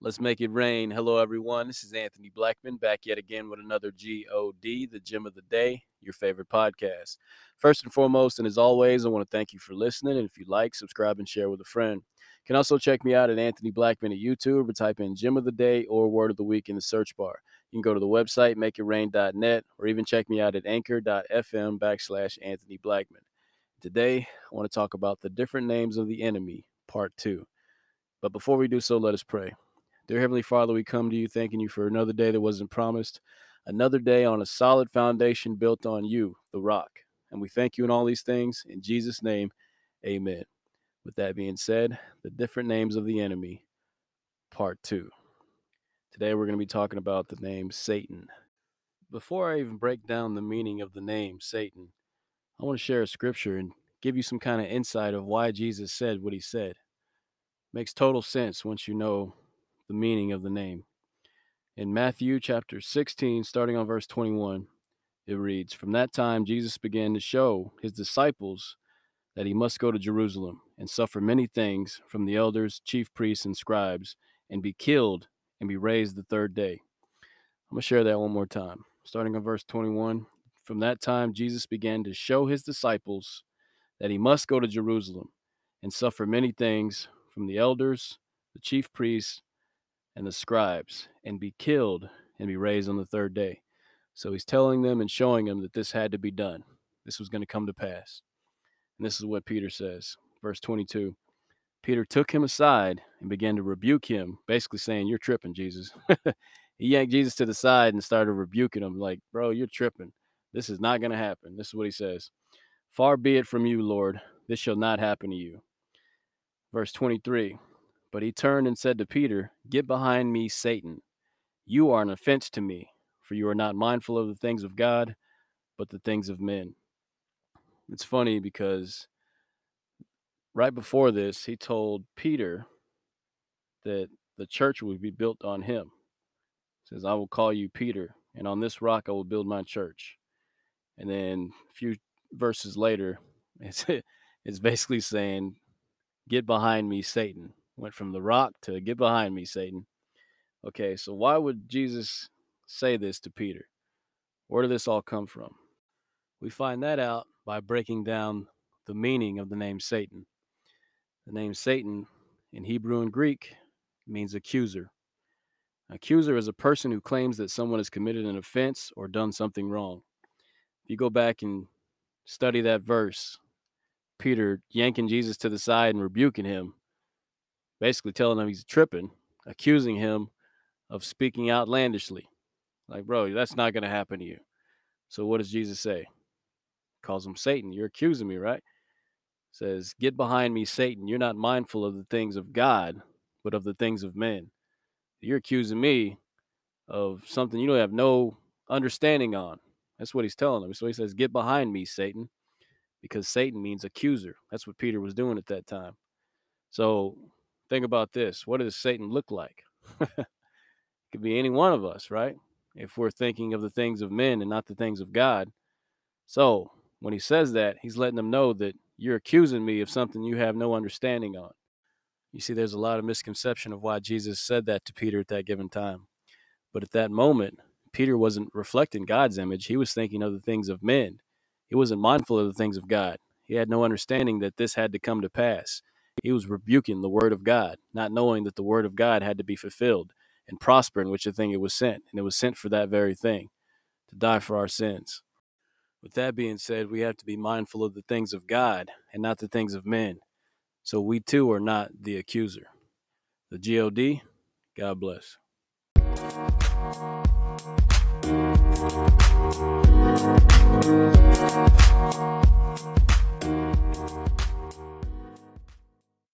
Let's make it rain. Hello, everyone. This is Anthony Blackman back yet again with another GOD, the Gem of the Day, your favorite podcast. First and foremost, and as always, I want to thank you for listening. And if you like, subscribe and share with a friend. You can also check me out at Anthony Blackman at YouTube or type in Gem of the Day or Word of the Week in the search bar. You can go to the website, makeitrain.net, or even check me out at anchor.fm backslash Anthony Blackman. Today, I want to talk about the different names of the enemy, part two. But before we do so, let us pray. Dear Heavenly Father, we come to you thanking you for another day that wasn't promised, another day on a solid foundation built on you, the rock. And we thank you in all these things. In Jesus' name, amen. With that being said, the different names of the enemy, part two. Today we're going to be talking about the name Satan. Before I even break down the meaning of the name Satan, I want to share a scripture and give you some kind of insight of why Jesus said what he said. Makes total sense once you know the meaning of the name. In Matthew chapter 16, starting on verse 21, it reads From that time, Jesus began to show his disciples that he must go to Jerusalem and suffer many things from the elders, chief priests, and scribes, and be killed and be raised the third day. I'm going to share that one more time. Starting on verse 21. From that time, Jesus began to show his disciples that he must go to Jerusalem and suffer many things from the elders, the chief priests, and the scribes and be killed and be raised on the third day. So he's telling them and showing them that this had to be done. This was going to come to pass. And this is what Peter says. Verse 22 Peter took him aside and began to rebuke him, basically saying, You're tripping, Jesus. he yanked Jesus to the side and started rebuking him, like, Bro, you're tripping. This is not going to happen. This is what he says Far be it from you, Lord. This shall not happen to you. Verse 23 but he turned and said to Peter, Get behind me, Satan. You are an offense to me, for you are not mindful of the things of God, but the things of men. It's funny because right before this, he told Peter that the church would be built on him. He says, I will call you Peter, and on this rock I will build my church. And then a few verses later, it's, it's basically saying, Get behind me, Satan. Went from the rock to get behind me, Satan. Okay, so why would Jesus say this to Peter? Where did this all come from? We find that out by breaking down the meaning of the name Satan. The name Satan in Hebrew and Greek means accuser. Accuser is a person who claims that someone has committed an offense or done something wrong. If you go back and study that verse, Peter yanking Jesus to the side and rebuking him, basically telling him he's tripping, accusing him of speaking outlandishly. Like, bro, that's not going to happen to you. So what does Jesus say? Calls him Satan. You're accusing me, right? Says, Get behind me, Satan. You're not mindful of the things of God, but of the things of men. You're accusing me of something you don't have no understanding on. That's what he's telling him. So he says, Get behind me, Satan, because Satan means accuser. That's what Peter was doing at that time. So think about this what does Satan look like? could be any one of us, right? If we're thinking of the things of men and not the things of God. So when he says that, he's letting them know that you're accusing me of something you have no understanding on. You see, there's a lot of misconception of why Jesus said that to Peter at that given time. But at that moment, Peter wasn't reflecting God's image. He was thinking of the things of men. He wasn't mindful of the things of God. He had no understanding that this had to come to pass. He was rebuking the word of God, not knowing that the word of God had to be fulfilled and prosper in which the thing it was sent. And it was sent for that very thing, to die for our sins. With that being said, we have to be mindful of the things of God and not the things of men. So we too are not the accuser. The GOD, God bless.